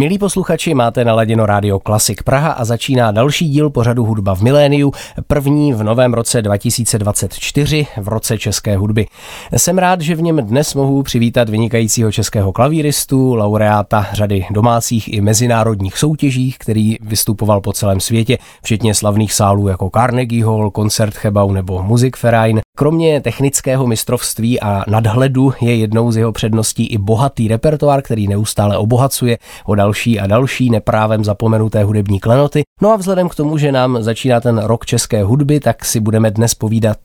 Milí posluchači, máte naladěno rádio Klasik Praha a začíná další díl pořadu Hudba v miléniu, první v novém roce 2024, v roce české hudby. Jsem rád, že v něm dnes mohu přivítat vynikajícího českého klavíristu, laureáta řady domácích i mezinárodních soutěží, který vystupoval po celém světě, včetně slavných sálů jako Carnegie Hall, Koncertgebouw nebo Musikverein. Kromě technického mistrovství a nadhledu je jednou z jeho předností i bohatý repertoár, který neustále obohacuje o další a další neprávem zapomenuté hudební klenoty. No a vzhledem k tomu, že nám začíná ten rok české hudby, tak si budeme dnes povídat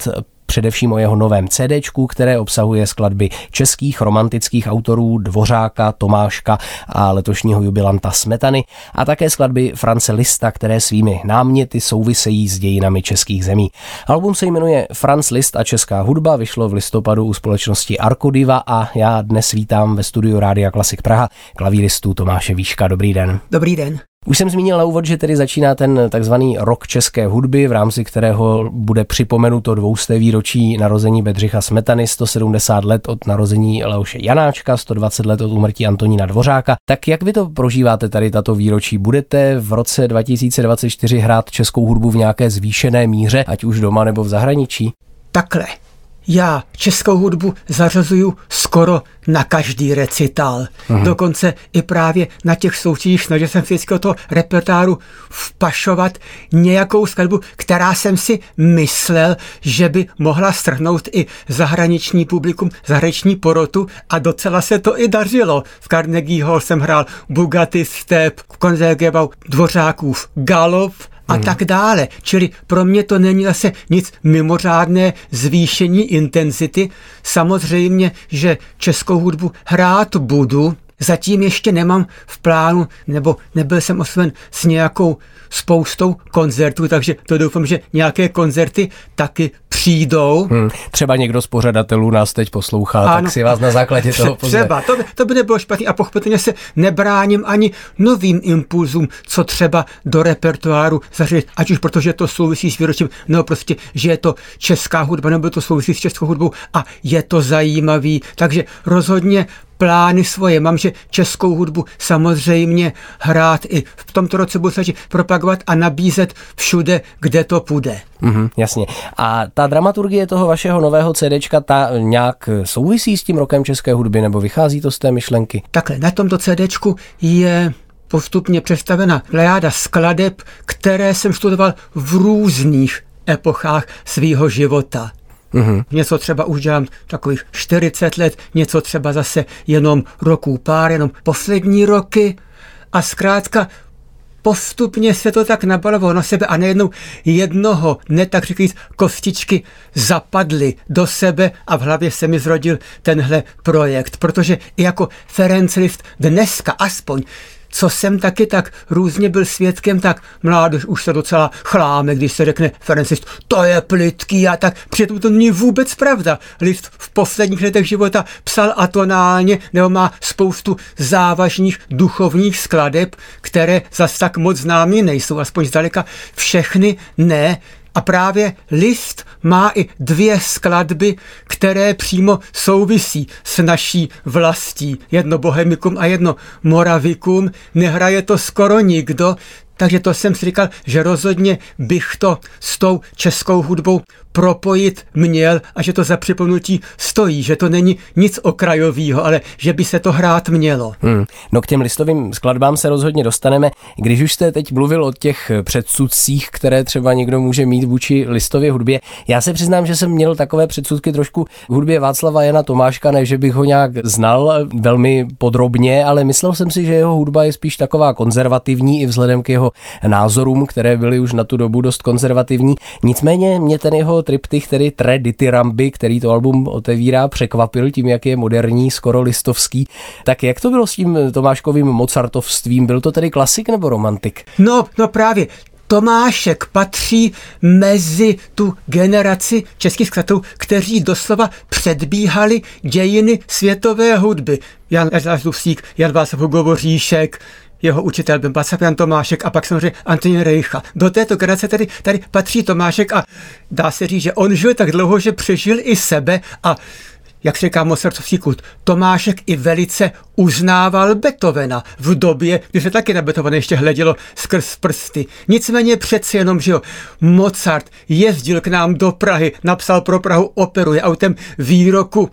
především o jeho novém CD, které obsahuje skladby českých romantických autorů Dvořáka, Tomáška a letošního jubilanta Smetany a také skladby France Lista, které svými náměty souvisejí s dějinami českých zemí. Album se jmenuje Franz List a česká hudba, vyšlo v listopadu u společnosti Arkodiva a já dnes vítám ve studiu Rádia Klasik Praha klavíristu Tomáše Výška. Dobrý den. Dobrý den. Už jsem zmínil na úvod, že tedy začíná ten takzvaný rok české hudby, v rámci kterého bude připomenuto dvousté výročí narození Bedřicha Smetany, 170 let od narození Leoše Janáčka, 120 let od úmrtí Antonína Dvořáka. Tak jak vy to prožíváte tady tato výročí? Budete v roce 2024 hrát českou hudbu v nějaké zvýšené míře, ať už doma nebo v zahraničí? Takhle. Já českou hudbu zařazuju skoro na každý recital. Aha. Dokonce i právě na těch soutěžích snažil jsem vždycky toho repertáru vpašovat nějakou skladbu, která jsem si myslel, že by mohla strhnout i zahraniční publikum, zahraniční porotu a docela se to i dařilo. V Carnegie Hall jsem hrál Bugatti Step, Konzergebau, Dvořákův Galop, a hmm. tak dále. Čili pro mě to není zase nic mimořádné zvýšení intenzity. Samozřejmě, že českou hudbu hrát budu, Zatím ještě nemám v plánu, nebo nebyl jsem osloven s nějakou spoustou koncertů, takže to doufám, že nějaké koncerty taky přijdou. Hmm, třeba někdo z pořadatelů nás teď poslouchá, ano, tak si vás na základě toho pozve. Třeba, to, to by nebylo špatné a pochopitelně se nebráním ani novým impulzům, co třeba do repertoáru zařadit, ať už protože to souvisí s výročím, nebo prostě, že je to česká hudba, nebo to souvisí s českou hudbou a je to zajímavý, takže rozhodně plány svoje. Mám, že českou hudbu samozřejmě hrát i v tomto roce budu snažit propagovat a nabízet všude, kde to půjde. Mm-hmm, jasně. A ta dramaturgie toho vašeho nového CDčka, ta nějak souvisí s tím rokem české hudby, nebo vychází to z té myšlenky? Takhle, na tomto CDčku je postupně představena plejáda skladeb, které jsem studoval v různých epochách svého života. Mm-hmm. Něco třeba už dělám takových 40 let, něco třeba zase jenom roků pár, jenom poslední roky. A zkrátka postupně se to tak nabalovalo na sebe a nejednou jednoho, ne tak říkajíc, kostičky zapadly do sebe a v hlavě se mi zrodil tenhle projekt, protože i jako Ferenc Liszt dneska aspoň co jsem taky tak různě byl svědkem, tak mládež už se docela chláme, když se řekne Ferencist, to je plitký a tak. Přitom to není vůbec pravda. List v posledních letech života psal atonálně nebo má spoustu závažných duchovních skladeb, které zas tak moc známí nejsou, aspoň zdaleka všechny ne, a právě list má i dvě skladby, které přímo souvisí s naší vlastí. Jedno bohemikum a jedno moravikum. Nehraje to skoro nikdo, takže to jsem si říkal, že rozhodně bych to s tou českou hudbou propojit měl a že to za připomenutí stojí, že to není nic okrajového, ale že by se to hrát mělo. Hmm. No k těm listovým skladbám se rozhodně dostaneme. Když už jste teď mluvil o těch předsudcích, které třeba někdo může mít vůči listově hudbě, já se přiznám, že jsem měl takové předsudky trošku v hudbě Václava Jana Tomáška, ne, že bych ho nějak znal velmi podrobně, ale myslel jsem si, že jeho hudba je spíš taková konzervativní i vzhledem k jeho názorům, které byly už na tu dobu dost konzervativní. Nicméně mě ten jeho triptych, tedy Tre Ditiramby, který to album otevírá, překvapil tím, jak je moderní, skoro listovský. Tak jak to bylo s tím Tomáškovým Mozartovstvím? Byl to tedy klasik nebo romantik? No, no právě. Tomášek patří mezi tu generaci českých skladatelů, kteří doslova předbíhali dějiny světové hudby. Jan Dusík, Jan Václav Hugovoříšek, jeho učitel byl Bacapian Tomášek a pak samozřejmě Antonín Rejcha. Do této generace tady, tady patří Tomášek a dá se říct, že on žil tak dlouho, že přežil i sebe a jak říká Mozartovský kult, Tomášek i velice uznával Beethovena v době, kdy se taky na Beethovena ještě hledělo skrz prsty. Nicméně přeci jenom, že jo, Mozart jezdil k nám do Prahy, napsal pro Prahu operu, je autem výroku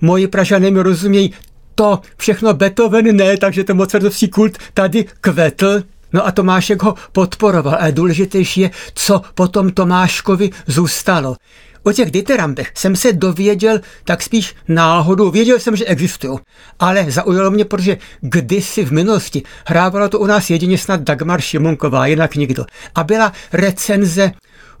moji Pražané mi rozumějí, to všechno Beethoven ne, takže ten Mozartovský kult tady kvetl. No a Tomášek ho podporoval, ale důležitější je, co potom Tomáškovi zůstalo. O těch ditirambech jsem se dověděl tak spíš náhodou. Věděl jsem, že existují, ale zaujalo mě, protože kdysi v minulosti hrávala to u nás jedině snad Dagmar Šimonková, jinak nikdo. A byla recenze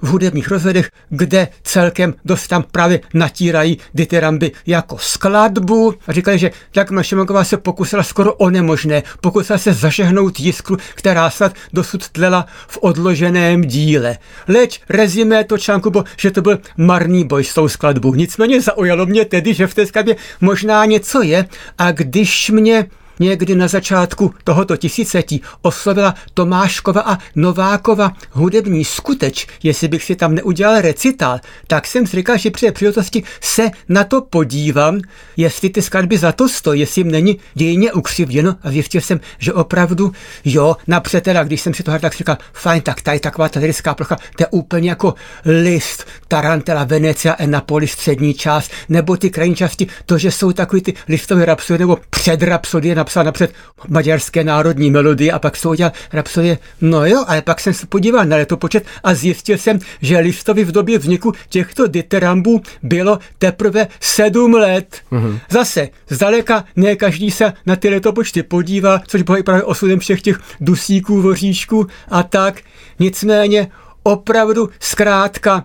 v hudebních rozvedech, kde celkem dost tam právě natírají ditiramby jako skladbu a říkají, že tak Mašimaková se pokusila skoro o nemožné, pokusila se zažehnout jiskru, která snad dosud tlela v odloženém díle. Leč rezimé to článku bylo, že to byl marný boj s tou skladbou. Nicméně zaujalo mě tedy, že v té skladbě možná něco je a když mě někdy na začátku tohoto tisíciletí oslovila Tomáškova a Novákova hudební skuteč, jestli bych si tam neudělal recitál, tak jsem si říkal, že při příležitosti se na to podívám, jestli ty skladby za to stojí, jestli jim není dějně ukřivděno. A zjistil jsem, že opravdu jo, napřed teda, když jsem si to hrál, tak říkal, fajn, tak tady taková ta lirická plocha, to je úplně jako list Tarantela, Venecia, Napoli, střední část, nebo ty krajní části, to, že jsou takový ty listové rapsodie nebo předrapsodie napsal napřed maďarské národní melodie a pak se udělal rapsodie. No jo, ale pak jsem se podíval na letopočet a zjistil jsem, že Listovi v době vzniku těchto diterambů bylo teprve sedm let. Mm-hmm. Zase, zdaleka ne každý se na ty letopočty podívá, což bylo i právě osudem všech těch dusíků, voříšků a tak. Nicméně opravdu zkrátka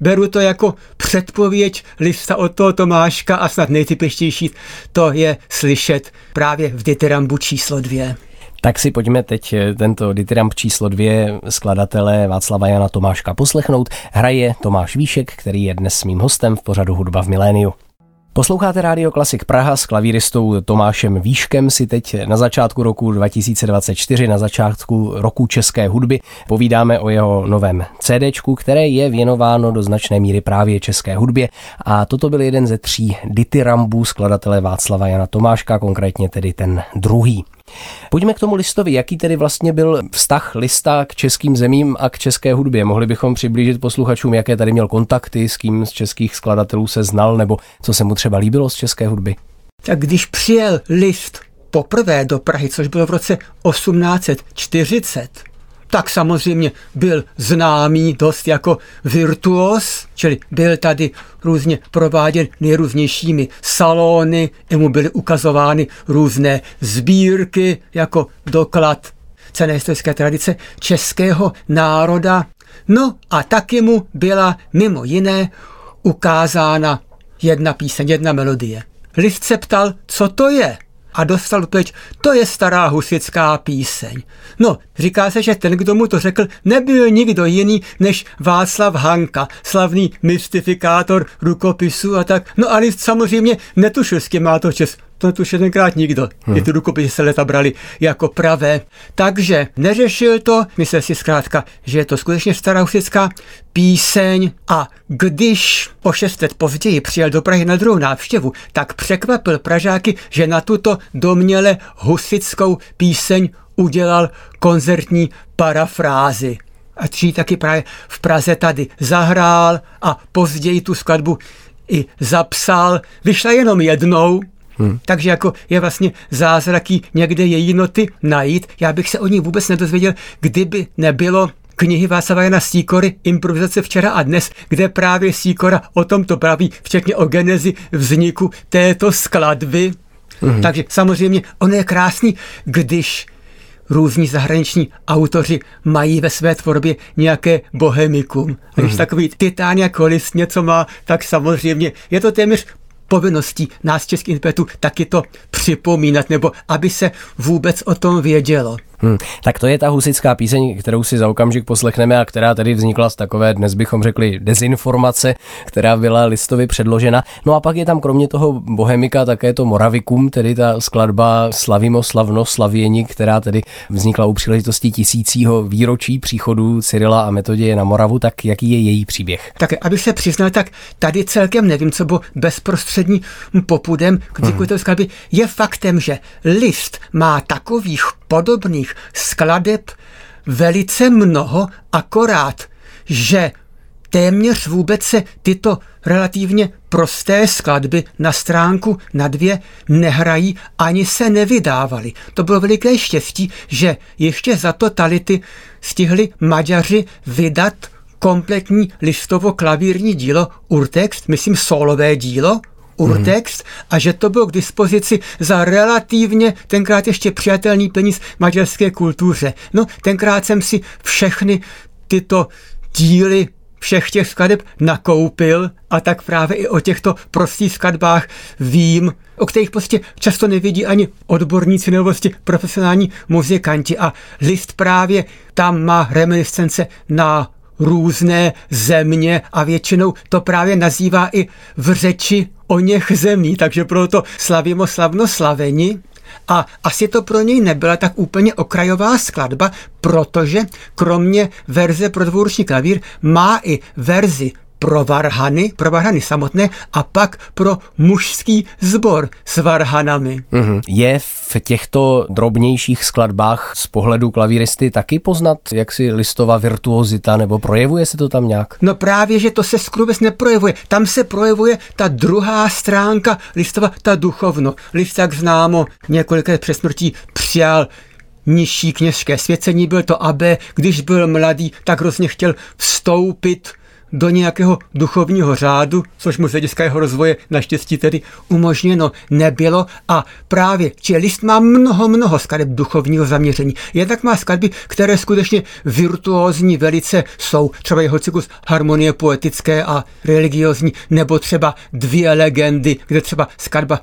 Beru to jako předpověď lista od toho Tomáška a snad nejtypičtější to je slyšet právě v Diterambu číslo dvě. Tak si pojďme teď eh, tento Ditiramb číslo dvě skladatele Václava Jana Tomáška poslechnout. Hraje Tomáš Výšek, který je dnes mým hostem v pořadu Hudba v miléniu. Posloucháte Rádio Klasik Praha s klavíristou Tomášem Výškem si teď na začátku roku 2024, na začátku roku české hudby, povídáme o jeho novém CDčku, které je věnováno do značné míry právě české hudbě a toto byl jeden ze tří dityrambů skladatele Václava Jana Tomáška, konkrétně tedy ten druhý. Pojďme k tomu listovi. Jaký tedy vlastně byl vztah lista k českým zemím a k české hudbě? Mohli bychom přiblížit posluchačům, jaké tady měl kontakty, s kým z českých skladatelů se znal, nebo co se mu třeba líbilo z české hudby? Tak když přijel list poprvé do Prahy, což bylo v roce 1840, tak samozřejmě byl známý dost jako virtuos, čili byl tady různě prováděn nejrůznějšími salony, i mu byly ukazovány různé sbírky jako doklad cené historické tradice českého národa. No a taky mu byla mimo jiné ukázána jedna píseň, jedna melodie. List se ptal, co to je a dostal odpověď, to je stará husická píseň. No, říká se, že ten, kdo mu to řekl, nebyl nikdo jiný než Václav Hanka, slavný mystifikátor rukopisu a tak. No a list samozřejmě netušil, s kým má to čes to tuž jedenkrát nikdo. Hmm. I ty rukopisy se leta brali jako pravé. Takže neřešil to, myslel si zkrátka, že je to skutečně stará husická píseň a když o šest let později přijel do Prahy na druhou návštěvu, tak překvapil Pražáky, že na tuto domněle husickou píseň udělal koncertní parafrázi. A tří taky právě v Praze tady zahrál a později tu skladbu i zapsal. Vyšla jenom jednou, Hmm. Takže jako je vlastně zázraky někde její noty najít. Já bych se o ní vůbec nedozvěděl, kdyby nebylo knihy Václava Jana Sýkory Improvizace včera a dnes, kde právě Sýkora o tom to praví, včetně o genezi vzniku této skladby. Hmm. Takže samozřejmě on je krásný, když různí zahraniční autoři mají ve své tvorbě nějaké bohemikum. A když hmm. takový titán jako list něco má, tak samozřejmě je to téměř povinností nás českých interpretů taky to připomínat, nebo aby se vůbec o tom vědělo. Hmm, tak to je ta husická píseň, kterou si za okamžik poslechneme a která tady vznikla z takové, dnes bychom řekli, dezinformace, která byla listovi předložena. No a pak je tam kromě toho Bohemika také to Moravikum, tedy ta skladba Slavimo slavno slavění, která tedy vznikla u příležitosti tisícího výročí příchodu Cyrila a Metoděje na Moravu, tak jaký je její příběh? Tak aby se přiznal, tak tady celkem nevím, co bylo bezprostřední popudem k vzniku hmm. skladby. Je faktem, že list má takových podobných skladeb velice mnoho, akorát, že téměř vůbec se tyto relativně prosté skladby na stránku na dvě nehrají ani se nevydávaly. To bylo veliké štěstí, že ještě za totality stihli Maďaři vydat kompletní listovo-klavírní dílo Urtext, myslím solové dílo, urtext mm. a že to bylo k dispozici za relativně tenkrát ještě přijatelný peníz maďarské kultuře. No, tenkrát jsem si všechny tyto díly všech těch skladeb nakoupil a tak právě i o těchto prostých skladbách vím, o kterých prostě často nevidí ani odborníci nebo prostě profesionální muzikanti a list právě tam má reminiscence na různé země a většinou to právě nazývá i v řeči o něch zemí, takže proto slavimo slavno slaveni. A asi to pro něj nebyla tak úplně okrajová skladba, protože kromě verze pro dvouruční klavír má i verzi pro varhany, pro varhany samotné a pak pro mužský sbor s varhanami. Mm-hmm. Je v těchto drobnějších skladbách z pohledu klavíristy taky poznat jaksi listová virtuozita nebo projevuje se to tam nějak? No právě, že to se skrubes neprojevuje. Tam se projevuje ta druhá stránka listova, ta duchovno. List, jak známo, několik let před smrtí přijal nižší kněžské svěcení, byl to abe, když byl mladý, tak hrozně chtěl vstoupit do nějakého duchovního řádu, což mu z hlediska jeho rozvoje naštěstí tedy umožněno nebylo. A právě, či list má mnoho, mnoho skladeb duchovního zaměření. Jednak má skladby, které skutečně virtuózní velice jsou, třeba jeho cyklus harmonie poetické a religiozní, nebo třeba dvě legendy, kde třeba skladba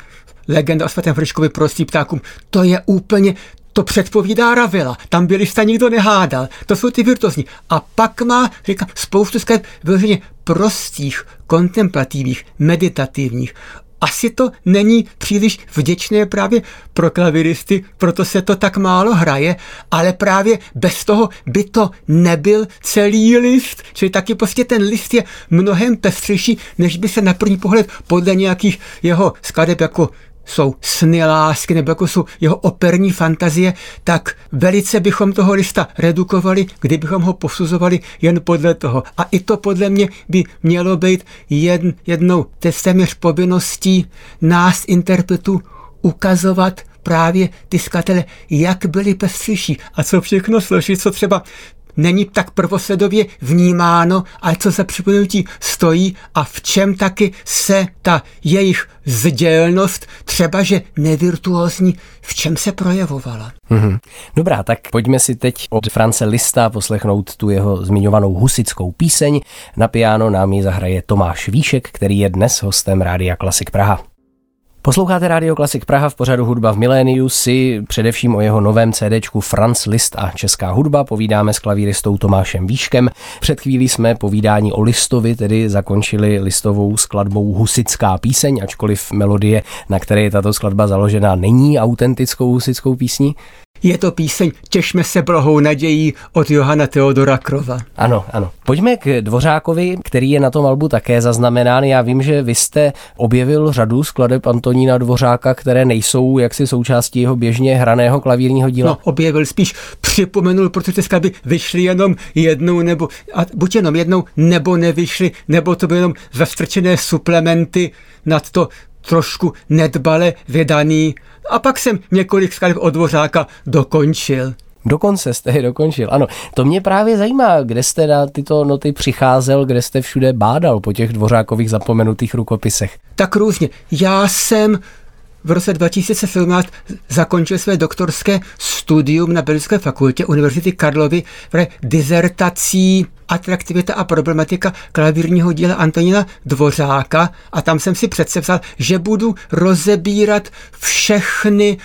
legenda o svatém Friškovi prostý ptákům, to je úplně to předpovídá Ravela. Tam bylišta nikdo nehádal. To jsou ty virtuozní. A pak má, říkám, spoustu skladeb vyloženě prostých, kontemplativních, meditativních. Asi to není příliš vděčné právě pro klaviristy, proto se to tak málo hraje, ale právě bez toho by to nebyl celý list. Čili taky prostě ten list je mnohem pestřejší, než by se na první pohled podle nějakých jeho skladeb jako jsou sny lásky nebo jako jsou jeho operní fantazie, tak velice bychom toho lista redukovali, kdybychom ho posuzovali jen podle toho. A i to podle mě by mělo být jedn, jednou téměř povinností nás interpretů ukazovat právě ty skatele, jak byli pestřejší a co všechno složit, co třeba není tak prvosledově vnímáno, ale co za připomenutí stojí a v čem taky se ta jejich zdělnost, třeba že nevirtuózní, v čem se projevovala. Mm-hmm. Dobrá, tak pojďme si teď od France Lista poslechnout tu jeho zmiňovanou husickou píseň. Na piano nám ji zahraje Tomáš Víšek, který je dnes hostem Rádia Klasik Praha. Posloucháte Radio Klasik Praha v pořadu Hudba v miléniu si především o jeho novém CDčku Franz List a Česká hudba povídáme s klavíristou Tomášem Výškem. Před chvílí jsme povídání o Listovi, tedy zakončili listovou skladbou Husická píseň, ačkoliv melodie, na které je tato skladba založena, není autentickou husickou písní. Je to píseň Těšme se blahou nadějí od Johana Teodora Krova. Ano, ano. Pojďme k Dvořákovi, který je na tom albu také zaznamenán. Já vím, že vy jste objevil řadu skladeb Antonína Dvořáka, které nejsou jaksi součástí jeho běžně hraného klavírního díla. No, objevil spíš připomenul, protože ty skladby vyšly jenom jednou, nebo a buď jenom jednou, nebo nevyšly, nebo to byly jenom zastrčené suplementy nad to trošku nedbale vydaný a pak jsem několik skladeb od Dvořáka dokončil. Dokonce jste je dokončil. Ano, to mě právě zajímá, kde jste na tyto noty přicházel, kde jste všude bádal po těch dvořákových zapomenutých rukopisech. Tak různě. Já jsem v roce 2017 zakončil své doktorské studium na Belgické fakultě Univerzity Karlovy v dizertací atraktivita a problematika klavírního díla Antonína Dvořáka a tam jsem si přece vzal, že budu rozebírat všechny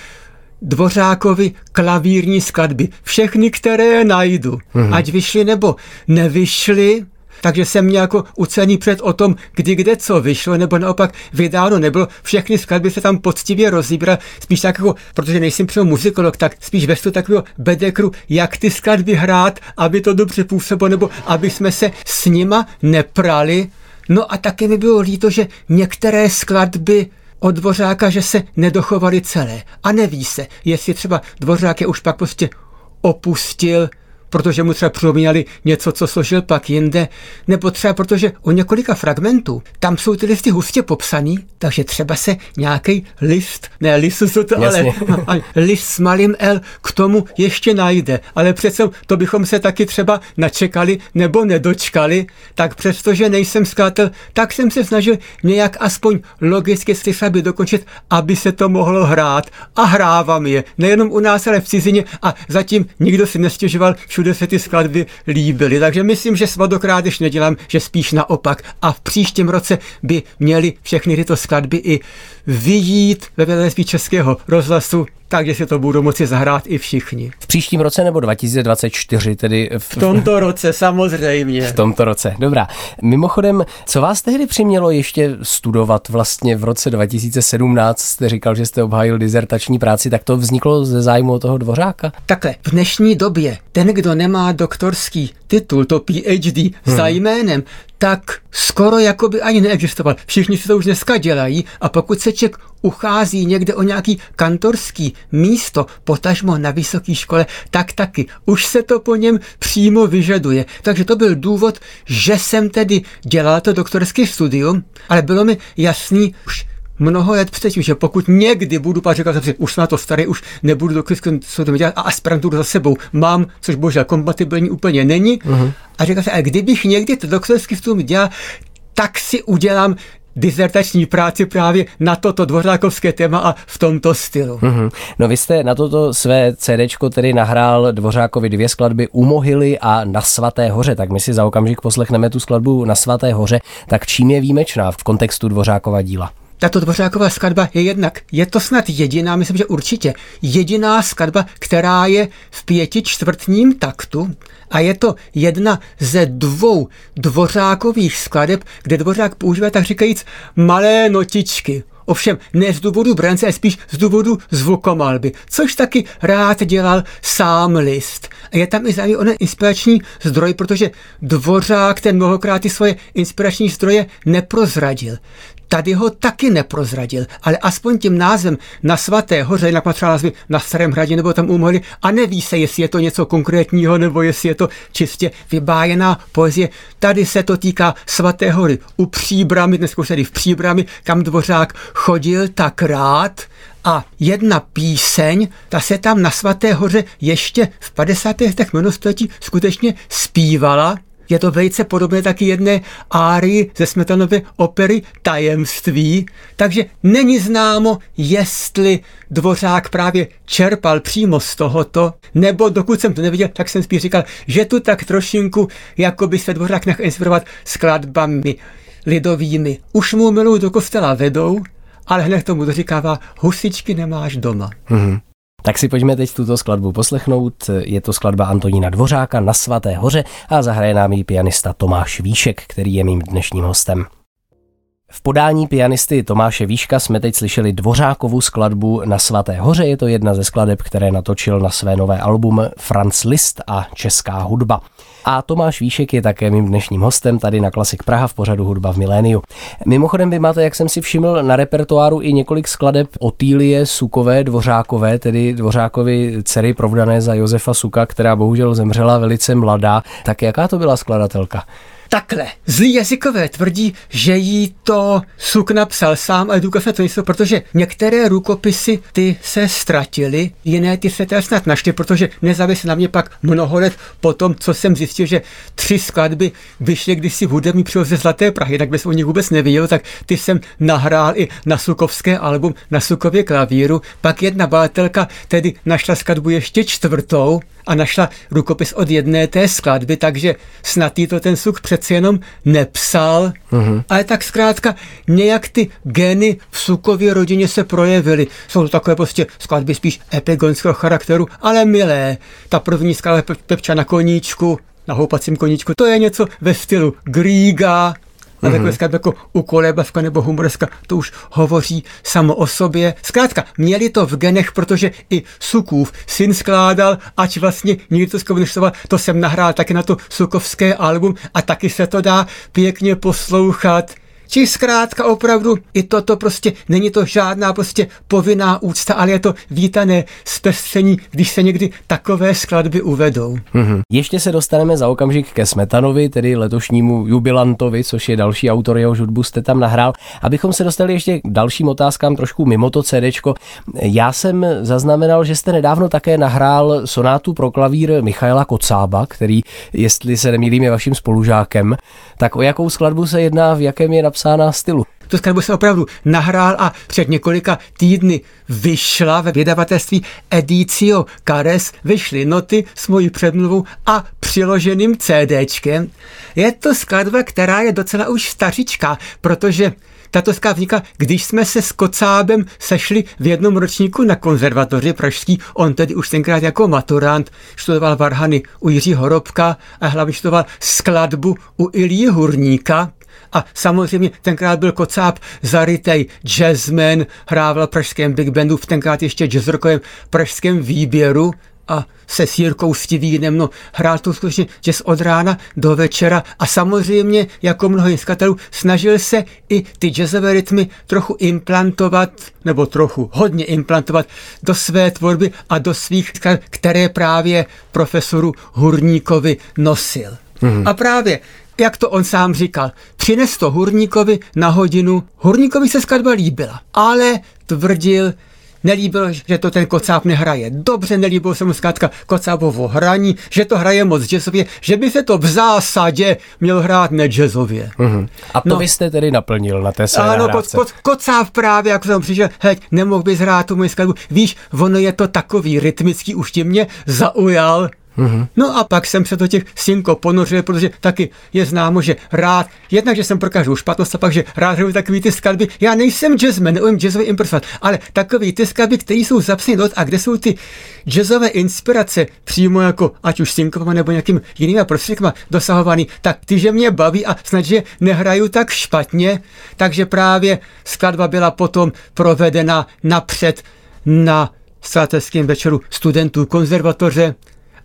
Dvořákovi klavírní skladby. Všechny, které najdu. Mm-hmm. Ať vyšly nebo nevyšly, takže jsem měl jako ucený před o tom, kdy kde co vyšlo, nebo naopak vydáno nebylo. Všechny skladby se tam poctivě rozíbral, spíš tak jako, protože nejsem přímo muzikolog, tak spíš ve takového bedekru, jak ty skladby hrát, aby to dobře působilo, nebo aby jsme se s nima neprali. No a taky mi bylo líto, že některé skladby od Dvořáka, že se nedochovaly celé. A neví se, jestli třeba Dvořák je už pak prostě opustil protože mu třeba připomínali něco, co složil pak jinde, nebo třeba protože u několika fragmentů tam jsou ty listy hustě popsaný, takže třeba se nějaký list, ne list to, ale, list s malým L k tomu ještě najde. Ale přece to bychom se taky třeba načekali nebo nedočkali, tak přestože nejsem skladatel, tak jsem se snažil nějak aspoň logicky ty skladby dokončit, aby se to mohlo hrát. A hrávám je, nejenom u nás, ale v cizině a zatím nikdo si nestěžoval, všude se ty skladby líbily. Takže myslím, že svadokrádež nedělám, že spíš naopak. A v příštím roce by měly všechny tyto skladby i vyjít ve vedlejství českého rozhlasu takže si to budou moci zahrát i všichni. V příštím roce nebo 2024, tedy v, v tomto roce samozřejmě. V tomto roce, dobrá. Mimochodem, co vás tehdy přimělo ještě studovat vlastně v roce 2017? Jste říkal, že jste obhájil dizertační práci, tak to vzniklo ze zájmu toho dvořáka? Takhle, v dnešní době ten, kdo nemá doktorský titul, to PhD hmm. za jménem, tak skoro jako by ani neexistoval. Všichni si to už dneska dělají a pokud se ček uchází někde o nějaký kantorský místo, potažmo na vysoké škole, tak taky. Už se to po něm přímo vyžaduje. Takže to byl důvod, že jsem tedy dělal to doktorské studium, ale bylo mi jasný už mnoho let předtím, že pokud někdy budu pak říkat, že už jsem na to starý, už nebudu do studium dělat a aspiranturu za sebou mám, což bohužel kompatibilní úplně není. Uh-huh. A říkal jsem, a kdybych někdy to doktorský studium dělal, tak si udělám dizertační práci právě na toto dvořákovské téma a v tomto stylu. Mm-hmm. No vy jste na toto své CD tedy nahrál Dvořákovi dvě skladby U mohyly a Na svaté hoře, tak my si za okamžik poslechneme tu skladbu Na svaté hoře. Tak čím je výjimečná v kontextu Dvořákova díla? Tato dvořáková skladba je jednak, je to snad jediná, myslím, že určitě, jediná skladba, která je v pěti čtvrtním taktu a je to jedna ze dvou dvořákových skladeb, kde dvořák používá tak říkajíc malé notičky. Ovšem ne z důvodu brance, ale spíš z důvodu zvukomalby, což taky rád dělal sám list. A je tam i zájem onen inspirační zdroj, protože Dvořák ten mnohokrát ty svoje inspirační zdroje neprozradil tady ho taky neprozradil, ale aspoň tím názvem na svaté hoře, třeba názvy na starém hradě nebo tam umohli a neví se, jestli je to něco konkrétního nebo jestli je to čistě vybájená poezie. Tady se to týká svaté hory u Příbramy, dnes už tady v Příbramy, kam Dvořák chodil tak rád, a jedna píseň, ta se tam na Svaté hoře ještě v 50. letech minulého skutečně zpívala je to velice podobné taky jedné árii ze Smetanovy opery Tajemství, takže není známo, jestli Dvořák právě čerpal přímo z tohoto, nebo dokud jsem to neviděl, tak jsem spíš říkal, že tu tak trošinku, jako by se Dvořák nechal inspirovat skladbami lidovými. Už mu milou do kostela vedou, ale hned tomu doříkává, husičky nemáš doma. Mm-hmm. Tak si pojďme teď tuto skladbu poslechnout. Je to skladba Antonína Dvořáka na Svaté hoře a zahraje nám ji pianista Tomáš Víšek, který je mým dnešním hostem. V podání pianisty Tomáše Výška jsme teď slyšeli Dvořákovu skladbu na Svaté hoře. Je to jedna ze skladeb, které natočil na své nové album Franz Liszt a Česká hudba. A Tomáš Výšek je také mým dnešním hostem tady na Klasik Praha v pořadu Hudba v miléniu. Mimochodem vy máte, jak jsem si všiml, na repertoáru i několik skladeb Otýlie Sukové Dvořákové, tedy Dvořákovi dcery provdané za Josefa Suka, která bohužel zemřela velice mladá. Tak jaká to byla skladatelka? Takhle. Zlí jazykové tvrdí, že jí to Suk napsal sám, ale důkaz na to nejsou, protože některé rukopisy ty se ztratily, jiné ty se teda snad našly, protože nezávisle na mě pak mnoho let po tom, co jsem zjistil, že tři skladby vyšly kdysi v hudební ze Zlaté Prahy, tak bys o nich vůbec nevěděl, tak ty jsem nahrál i na Sukovské album, na Sukově klavíru. Pak jedna bátelka tedy našla skladbu ještě čtvrtou, a našla rukopis od jedné té skladby, takže snad jí to ten Suk přece jenom nepsal, mm-hmm. ale tak zkrátka nějak ty geny v Sukově rodině se projevily. Jsou to takové prostě skladby spíš epigonského charakteru, ale milé. Ta první skladba Pepča na koníčku, na houpacím koníčku, to je něco ve stylu Griega, a mm-hmm. takové zkrátka jako ukolébavka nebo humoreska, to už hovoří samo o sobě. Zkrátka, měli to v genech, protože i Sukův syn skládal, ať vlastně nikdy to zkomunistoval, to jsem nahrál taky na to sukovské album a taky se to dá pěkně poslouchat. Či zkrátka opravdu i toto prostě není to žádná prostě povinná úcta, ale je to vítané zpestření, když se někdy takové skladby uvedou. Mm-hmm. Ještě se dostaneme za okamžik ke Smetanovi, tedy letošnímu jubilantovi, což je další autor, jeho hudbu jste tam nahrál. Abychom se dostali ještě k dalším otázkám trošku mimo to CDčko. Já jsem zaznamenal, že jste nedávno také nahrál sonátu pro klavír Michaela Kocába, který, jestli se nemýlím, je vaším spolužákem. Tak o jakou skladbu se jedná, v jakém je napsáno napsána stylu. Tu skladbu jsem opravdu nahrál a před několika týdny vyšla ve vydavatelství Edicio Cares, vyšly noty s mojí předmluvou a přiloženým CDčkem. Je to skladba, která je docela už stařička, protože tato skladba vznikla, když jsme se s Kocábem sešli v jednom ročníku na konzervatoři pražský. On tedy už tenkrát jako maturant študoval varhany u Jiří Horobka a hlavně študoval skladbu u Ilí Hurníka. A samozřejmě tenkrát byl Kocáb zarytej jazzman, hrával v pražském big bandu, v tenkrát ještě jazzrokovém pražském výběru a se Sírkou Stivínem, no hrál to skutečně jazz od rána do večera a samozřejmě, jako mnoho jiskatelů, snažil se i ty jazzové rytmy trochu implantovat, nebo trochu hodně implantovat do své tvorby a do svých, které právě profesoru Hurníkovi nosil. Mm-hmm. A právě jak to on sám říkal, přines to Hurníkovi na hodinu. Hurníkovi se skladba líbila, ale tvrdil, nelíbilo, že to ten Kocáb nehraje dobře, nelíbilo se mu zkrátka Kocábovo hraní, že to hraje moc jazzově, že by se to v zásadě měl hrát nejazzově. Mm-hmm. A to no. byste tedy naplnil na té své Ano, ko, ko, Kocáb právě, jak jsem přišel, hej, nemohl bys hrát tu moji skladbu, víš, ono je to takový rytmický, už ti mě zaujal, Mm-hmm. No a pak jsem se do těch synko ponořil, protože taky je známo, že rád, jednak, že jsem pro každou špatnost a pak, že rád hraju takový ty skladby. Já nejsem jazzman, neumím jazzový improvisovat, ale takový ty skladby, které jsou zapsané do a kde jsou ty jazzové inspirace přímo jako ať už synkovama nebo nějakým jiným prostředkama dosahovaný, tak ty, že mě baví a snad, že nehraju tak špatně, takže právě skladba byla potom provedena napřed na sváteckém večeru studentů konzervatoře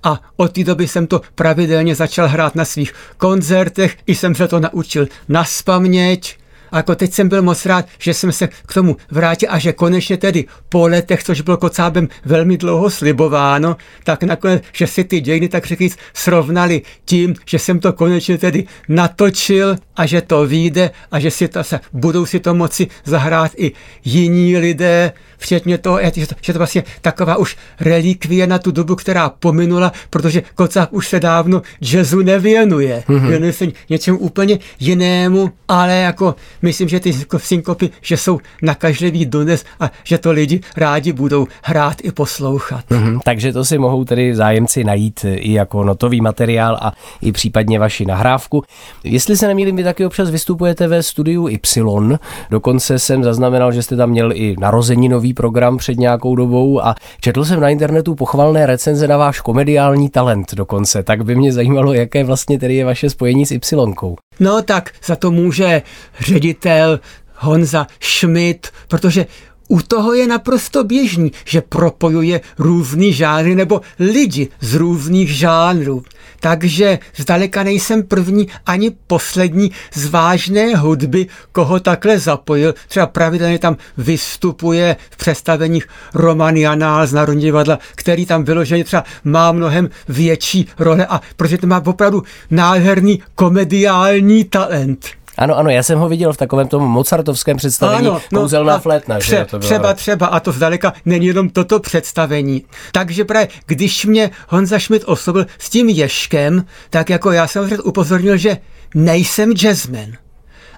a od té doby jsem to pravidelně začal hrát na svých koncertech, i jsem se to naučil na spaměť. A jako teď jsem byl moc rád, že jsem se k tomu vrátil a že konečně tedy po letech, což bylo kocábem velmi dlouho slibováno, tak nakonec, že si ty dějiny tak řekl srovnali tím, že jsem to konečně tedy natočil a že to vyjde a že si to se, budou si to moci zahrát i jiní lidé, včetně toho, že to, že to vlastně taková už relikvie na tu dobu, která pominula, protože Kocáb už se dávno jazzu nevěnuje. Mm-hmm. Věnuje se něčemu úplně jinému, ale jako myslím, že ty synkopy, že jsou nakažlivý dodnes a že to lidi rádi budou hrát i poslouchat. Mm-hmm. Takže to si mohou tedy zájemci najít i jako notový materiál a i případně vaši nahrávku. Jestli se nemýlím, vy taky občas vystupujete ve studiu Y. Dokonce jsem zaznamenal, že jste tam měl i narozeninový program před nějakou dobou a četl jsem na internetu pochvalné recenze na váš komediální talent dokonce. Tak by mě zajímalo, jaké vlastně tedy je vaše spojení s Y. No tak za to může ředitel Honza Schmidt, protože u toho je naprosto běžný, že propojuje různý žánry nebo lidi z různých žánrů. Takže zdaleka nejsem první ani poslední z vážné hudby, koho takhle zapojil. Třeba pravidelně tam vystupuje v představeních Romanianál z Národní divadla, který tam vyloženě třeba má mnohem větší role a protože to má opravdu nádherný komediální talent. Ano, ano, já jsem ho viděl v takovém tom mozartovském představení ano, no, Kouzelná flétna. Tře, že to bylo, třeba, třeba, a to zdaleka není jenom toto představení. Takže právě, když mě Honza Schmidt oslovil s tím ješkem, tak jako já jsem hned upozornil, že nejsem jazzman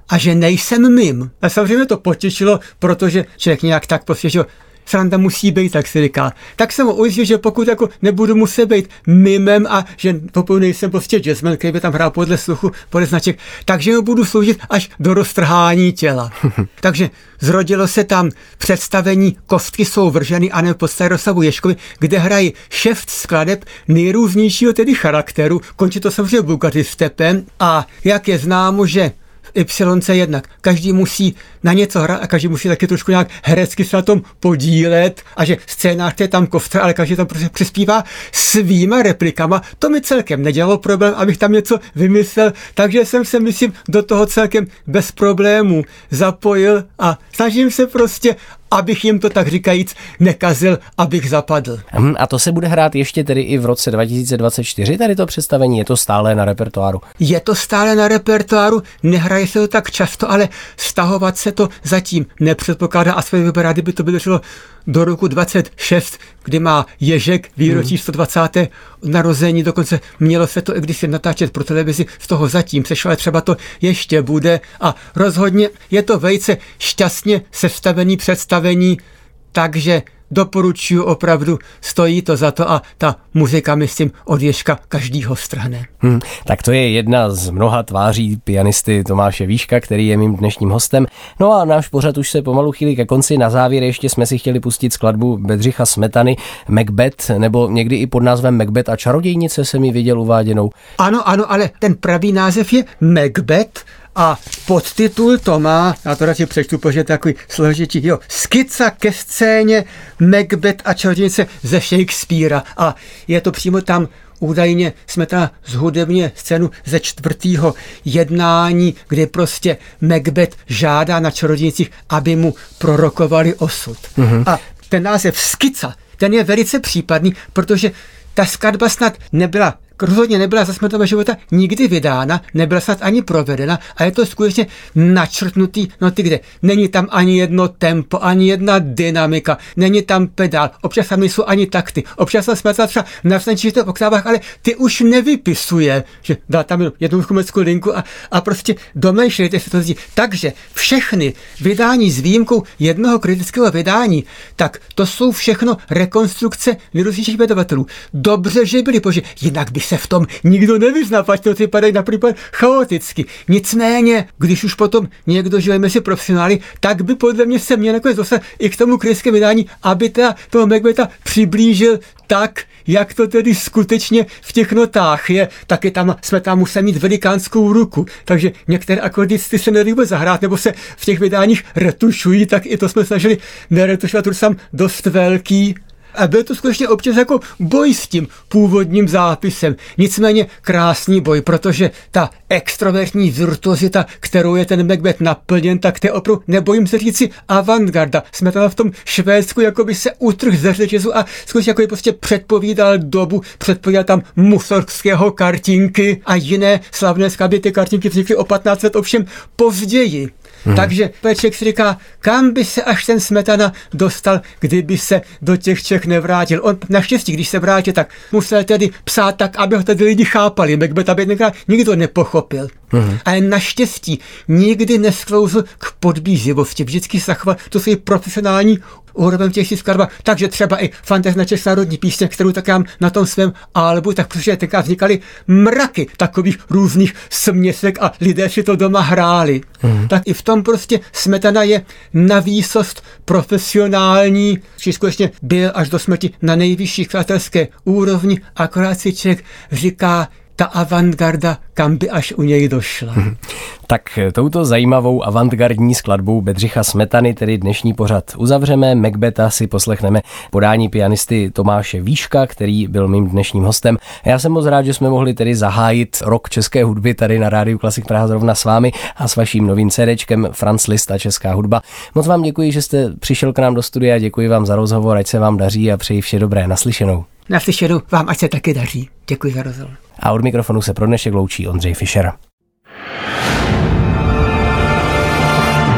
a že nejsem mim. A samozřejmě to potěšilo, protože člověk nějak tak prostě, že sranda musí být, tak si říká. Tak jsem ho ujistil, že pokud jako nebudu muset být mimem a že pokud nejsem prostě jazzman, který by tam hrál podle sluchu, podle značek, takže ho budu sloužit až do roztrhání těla. takže zrodilo se tam představení Kostky jsou vrženy a ne pod Staroslavu Ješkovi, kde hrají šeft skladeb nejrůznějšího tedy charakteru. Končí to samozřejmě Bugatti Stepem a jak je známo, že Y jednak. Každý musí na něco hrát a každý musí taky trošku nějak herecky se na tom podílet a že scénář je tam kostra, ale každý tam prostě přispívá svýma replikama. To mi celkem nedělalo problém, abych tam něco vymyslel, takže jsem se, myslím, do toho celkem bez problémů zapojil a snažím se prostě abych jim to tak říkajíc nekazil, abych zapadl. Hmm, a to se bude hrát ještě tedy i v roce 2024, tady to představení, je to stále na repertoáru? Je to stále na repertoáru, nehraje se to tak často, ale stahovat se to zatím nepředpokládá a své vypadá, kdyby to bylo do roku 26, kdy má Ježek výročí hmm. 120. narození, dokonce mělo se to i když se natáčet pro televizi, z toho zatím sešlo, ale třeba to ještě bude a rozhodně je to vejce šťastně sestavený představení, takže doporučuji opravdu, stojí to za to a ta muzika, myslím, od Ježka každýho strhne. Hmm, tak to je jedna z mnoha tváří pianisty Tomáše Výška, který je mým dnešním hostem. No a náš pořad už se pomalu chýlí ke konci. Na závěr ještě jsme si chtěli pustit skladbu Bedřicha Smetany Macbeth, nebo někdy i pod názvem Macbeth a čarodějnice se mi viděl uváděnou. Ano, ano, ale ten pravý název je Macbeth a podtitul to má, já to radši přečtu, protože je takový složitý, jo, skica ke scéně Macbeth a čarodějnice ze Shakespearea a je to přímo tam údajně jsme ta zhudebně scénu ze čtvrtého jednání, kdy prostě Macbeth žádá na čarodějnicích, aby mu prorokovali osud. Mm-hmm. A ten název skica, ten je velice případný, protože ta skladba snad nebyla rozhodně nebyla za smrtové života nikdy vydána, nebyla snad ani provedena a je to skutečně načrtnutý noty, kde není tam ani jedno tempo, ani jedna dynamika, není tam pedál, občas tam nejsou ani takty, občas tam smrtá třeba na v oktávách, ale ty už nevypisuje, že dá tam jednu chumeckou linku a, a prostě domýšlejte si to zdi. Takže všechny vydání s výjimkou jednoho kritického vydání, tak to jsou všechno rekonstrukce nejrůznějších vydavatelů. Dobře, že byli, protože jinak by se v tom nikdo nevyzná, ať to vypadají například chaoticky. Nicméně, když už potom někdo žije mezi profesionály, tak by podle mě se měl nakonec dostat i k tomu kritickému vydání, aby teda toho Macbeta přiblížil tak, jak to tedy skutečně v těch notách je, taky tam jsme tam museli mít velikánskou ruku, takže některé akordisty se nedí zahrát, nebo se v těch vydáních retušují, tak i to jsme snažili neretušovat, to sam dost velký, a byl to skutečně občas jako boj s tím původním zápisem. Nicméně krásný boj, protože ta extrovertní virtuozita, kterou je ten Macbeth naplněn, tak to je opravdu, nebojím se říci, avantgarda. Jsme tam v tom Švédsku, jako by se utrh ze řečezu a skutečně jako by prostě předpovídal dobu, předpovídal tam musorského kartinky a jiné slavné skladby, ty kartinky vznikly o 15 let ovšem později. Hmm. Takže Peček si říká, kam by se až ten Smetana dostal, kdyby se do těch Čech nevrátil. On naštěstí, když se vrátil, tak musel tedy psát tak, aby ho tedy lidi chápali. Macbeth aby nikdo nepochopil. Hmm. Ale naštěstí nikdy nesklouzl k podbízivosti. Vždycky zachoval to svůj profesionální úroveň těch skladba. Takže třeba i Fantasy na Čech národní písně, kterou tak mám na tom svém albu, tak protože tenkrát vznikaly mraky takových různých směsek a lidé si to doma hráli. Mm. Tak i v tom prostě Smetana je na výsost profesionální, či skutečně byl až do smrti na nejvyšší přátelské úrovni, akorát si člověk říká, ta avantgarda, kam by až u něj došla. Tak touto zajímavou avantgardní skladbou Bedřicha Smetany, tedy dnešní pořad uzavřeme. Macbeta si poslechneme podání pianisty Tomáše Výška, který byl mým dnešním hostem. Já jsem moc rád, že jsme mohli tedy zahájit rok české hudby tady na Rádiu Klasik Praha zrovna s vámi a s vaším novým CDčkem Franz List a Česká hudba. Moc vám děkuji, že jste přišel k nám do studia, děkuji vám za rozhovor, ať se vám daří a přeji vše dobré. Naslyšenou. Naslyšenou vám, ať se taky daří. Děkuji za rozhovor. A od mikrofonu se pro dnešek loučí Ondřej Fischer.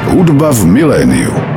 Hudba v miléniu.